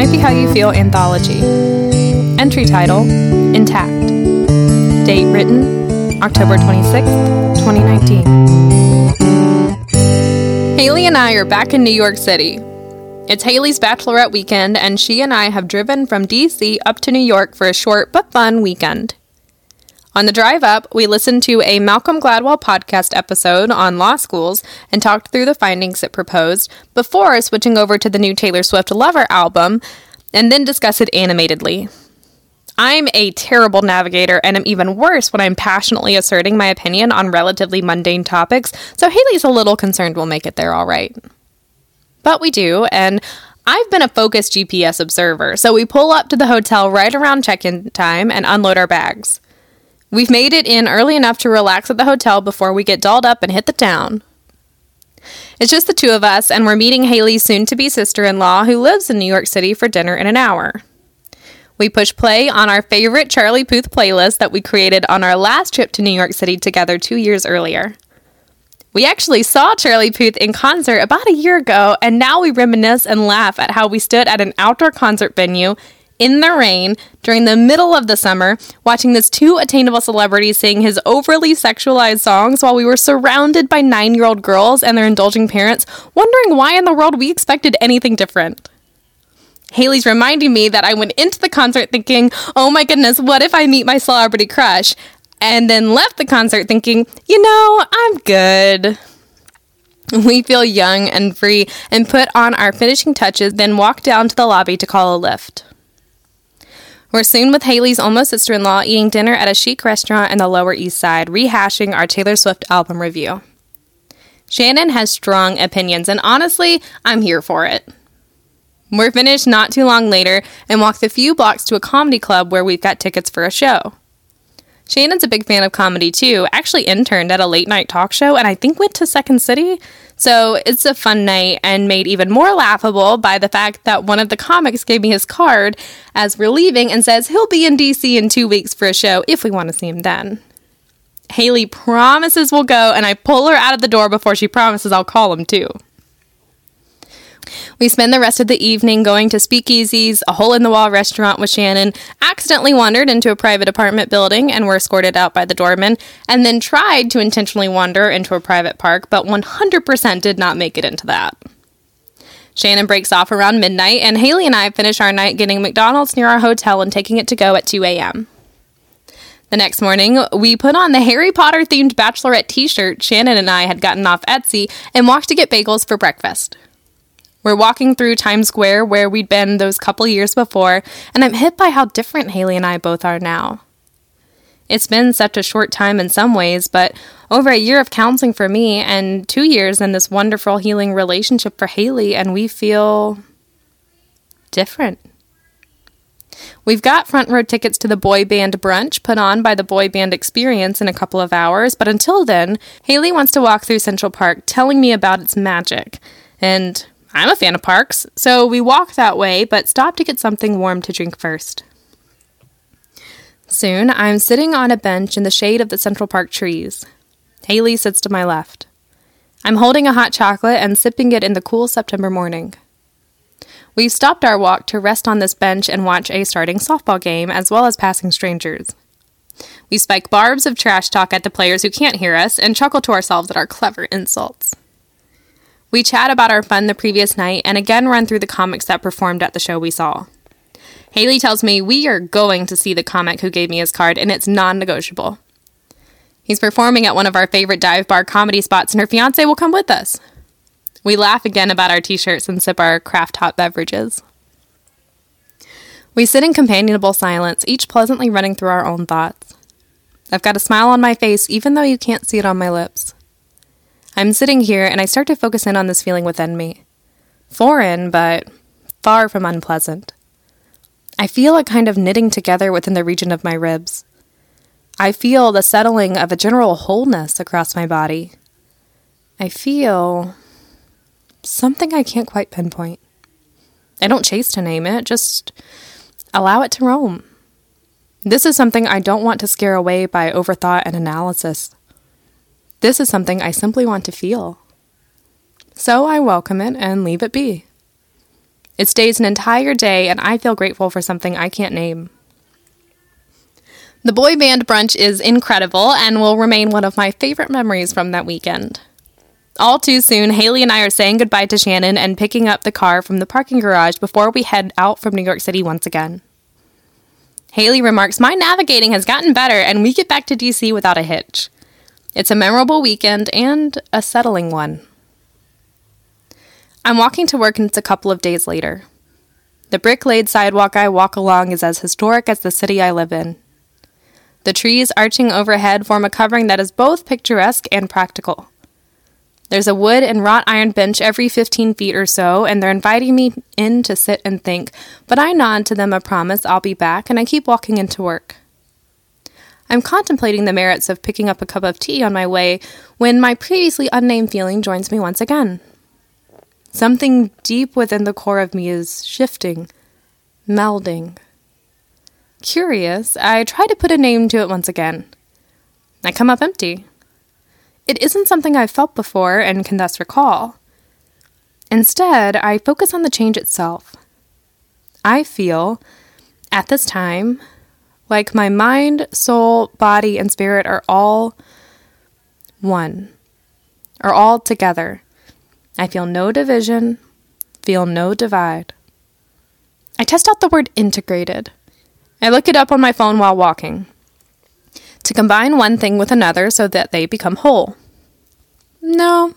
Might Be How You Feel anthology. Entry title Intact. Date written October 26th, 2019. Haley and I are back in New York City. It's Haley's bachelorette weekend, and she and I have driven from DC up to New York for a short but fun weekend. On the drive up, we listened to a Malcolm Gladwell podcast episode on law schools and talked through the findings it proposed before switching over to the new Taylor Swift Lover album and then discuss it animatedly. I'm a terrible navigator and am even worse when I'm passionately asserting my opinion on relatively mundane topics, so Haley's a little concerned we'll make it there all right. But we do, and I've been a focused GPS observer, so we pull up to the hotel right around check in time and unload our bags. We've made it in early enough to relax at the hotel before we get dolled up and hit the town. It's just the two of us, and we're meeting Haley's soon to be sister in law who lives in New York City for dinner in an hour. We push play on our favorite Charlie Puth playlist that we created on our last trip to New York City together two years earlier. We actually saw Charlie Puth in concert about a year ago, and now we reminisce and laugh at how we stood at an outdoor concert venue in the rain during the middle of the summer, watching this two attainable celebrities sing his overly sexualized songs while we were surrounded by nine year old girls and their indulging parents, wondering why in the world we expected anything different. Haley's reminding me that I went into the concert thinking, oh my goodness, what if I meet my celebrity crush? And then left the concert thinking, you know, I'm good. We feel young and free and put on our finishing touches, then walk down to the lobby to call a Lyft. We're soon with Haley's almost sister in law eating dinner at a chic restaurant in the Lower East Side, rehashing our Taylor Swift album review. Shannon has strong opinions, and honestly, I'm here for it. We're finished not too long later and walk the few blocks to a comedy club where we've got tickets for a show. Shannon's a big fan of comedy too, actually interned at a late night talk show and I think went to Second City. So it's a fun night and made even more laughable by the fact that one of the comics gave me his card as we're leaving and says he'll be in DC in two weeks for a show if we want to see him then. Haley promises we'll go, and I pull her out of the door before she promises I'll call him too. We spend the rest of the evening going to speakeasies, a hole in the wall restaurant with Shannon, accidentally wandered into a private apartment building and were escorted out by the doorman, and then tried to intentionally wander into a private park, but 100% did not make it into that. Shannon breaks off around midnight, and Haley and I finish our night getting McDonald's near our hotel and taking it to go at 2 a.m. The next morning, we put on the Harry Potter themed bachelorette t shirt Shannon and I had gotten off Etsy and walked to get bagels for breakfast. We're walking through Times Square where we'd been those couple years before, and I'm hit by how different Haley and I both are now. It's been such a short time in some ways, but over a year of counseling for me and two years in this wonderful healing relationship for Haley, and we feel different. We've got front row tickets to the boy band brunch put on by the Boy Band Experience in a couple of hours, but until then, Haley wants to walk through Central Park telling me about its magic. And I'm a fan of parks, so we walk that way, but stop to get something warm to drink first. Soon, I'm sitting on a bench in the shade of the Central Park trees. Haley sits to my left. I'm holding a hot chocolate and sipping it in the cool September morning. We've stopped our walk to rest on this bench and watch a starting softball game, as well as passing strangers. We spike barbs of trash talk at the players who can't hear us and chuckle to ourselves at our clever insults. We chat about our fun the previous night and again run through the comics that performed at the show we saw. Haley tells me we are going to see the comic who gave me his card and it's non negotiable. He's performing at one of our favorite dive bar comedy spots and her fiance will come with us. We laugh again about our t shirts and sip our craft hot beverages. We sit in companionable silence, each pleasantly running through our own thoughts. I've got a smile on my face, even though you can't see it on my lips. I'm sitting here and I start to focus in on this feeling within me. Foreign, but far from unpleasant. I feel a kind of knitting together within the region of my ribs. I feel the settling of a general wholeness across my body. I feel something I can't quite pinpoint. I don't chase to name it, just allow it to roam. This is something I don't want to scare away by overthought and analysis. This is something I simply want to feel. So I welcome it and leave it be. It stays an entire day, and I feel grateful for something I can't name. The boy band brunch is incredible and will remain one of my favorite memories from that weekend. All too soon, Haley and I are saying goodbye to Shannon and picking up the car from the parking garage before we head out from New York City once again. Haley remarks, My navigating has gotten better, and we get back to DC without a hitch. It's a memorable weekend and a settling one. I'm walking to work and it's a couple of days later. The brick laid sidewalk I walk along is as historic as the city I live in. The trees arching overhead form a covering that is both picturesque and practical. There's a wood and wrought iron bench every 15 feet or so, and they're inviting me in to sit and think, but I nod to them a promise I'll be back, and I keep walking into work. I'm contemplating the merits of picking up a cup of tea on my way when my previously unnamed feeling joins me once again. Something deep within the core of me is shifting, melding. Curious, I try to put a name to it once again. I come up empty. It isn't something I've felt before and can thus recall. Instead, I focus on the change itself. I feel, at this time, like my mind, soul, body, and spirit are all one, are all together I feel no division, feel no divide. I test out the word integrated. I look it up on my phone while walking. To combine one thing with another so that they become whole. No,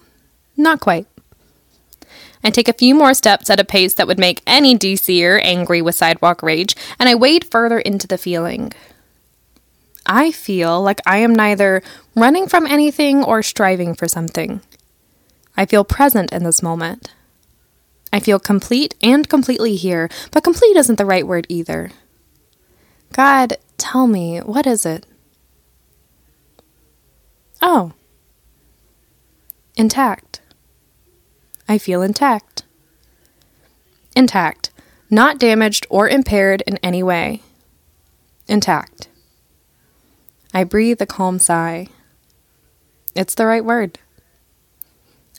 not quite. I take a few more steps at a pace that would make any DCer angry with sidewalk rage, and I wade further into the feeling. I feel like I am neither running from anything or striving for something. I feel present in this moment. I feel complete and completely here, but complete isn't the right word either. God, tell me, what is it? Oh. Intact. I feel intact. Intact. Not damaged or impaired in any way. Intact. I breathe a calm sigh. It's the right word.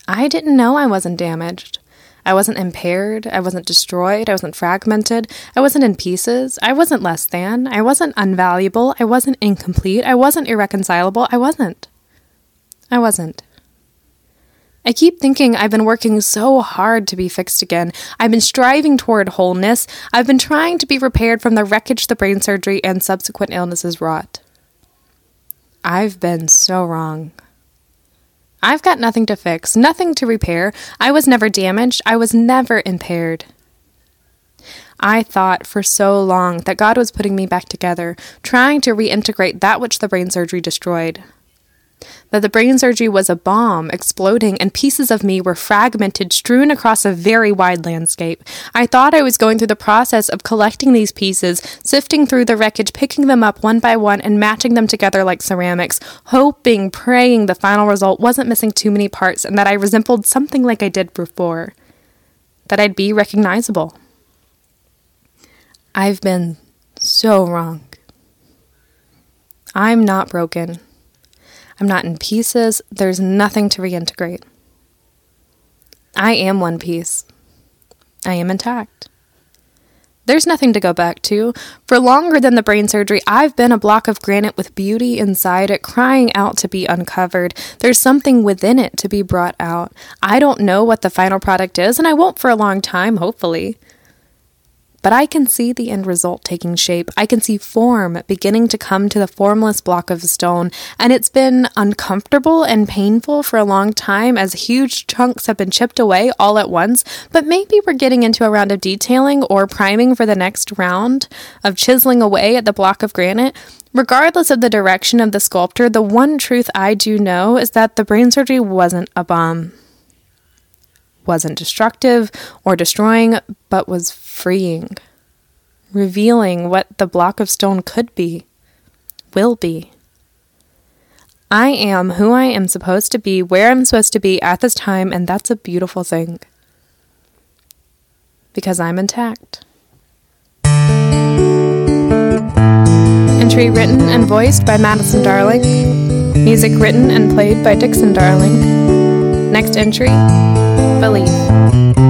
I didn't know I wasn't damaged. I wasn't impaired. I wasn't destroyed. I wasn't fragmented. I wasn't in pieces. I wasn't less than. I wasn't unvaluable. I wasn't incomplete. I wasn't irreconcilable. I wasn't. I wasn't. I keep thinking I've been working so hard to be fixed again. I've been striving toward wholeness. I've been trying to be repaired from the wreckage the brain surgery and subsequent illnesses wrought. I've been so wrong. I've got nothing to fix, nothing to repair. I was never damaged. I was never impaired. I thought for so long that God was putting me back together, trying to reintegrate that which the brain surgery destroyed that the brain surgery was a bomb exploding and pieces of me were fragmented, strewn across a very wide landscape. I thought I was going through the process of collecting these pieces, sifting through the wreckage, picking them up one by one, and matching them together like ceramics, hoping, praying the final result wasn't missing too many parts and that I resembled something like I did before, that I'd be recognizable. I've been so wrong. I'm not broken. I'm not in pieces. There's nothing to reintegrate. I am one piece. I am intact. There's nothing to go back to. For longer than the brain surgery, I've been a block of granite with beauty inside it, crying out to be uncovered. There's something within it to be brought out. I don't know what the final product is, and I won't for a long time, hopefully. But I can see the end result taking shape. I can see form beginning to come to the formless block of stone, and it's been uncomfortable and painful for a long time as huge chunks have been chipped away all at once. But maybe we're getting into a round of detailing or priming for the next round of chiseling away at the block of granite. Regardless of the direction of the sculptor, the one truth I do know is that the brain surgery wasn't a bomb wasn't destructive or destroying, but was freeing, revealing what the block of stone could be, will be. I am who I am supposed to be, where I'm supposed to be at this time, and that's a beautiful thing. Because I'm intact. Entry written and voiced by Madison Darling. Music written and played by Dixon Darling. Next entry Believe.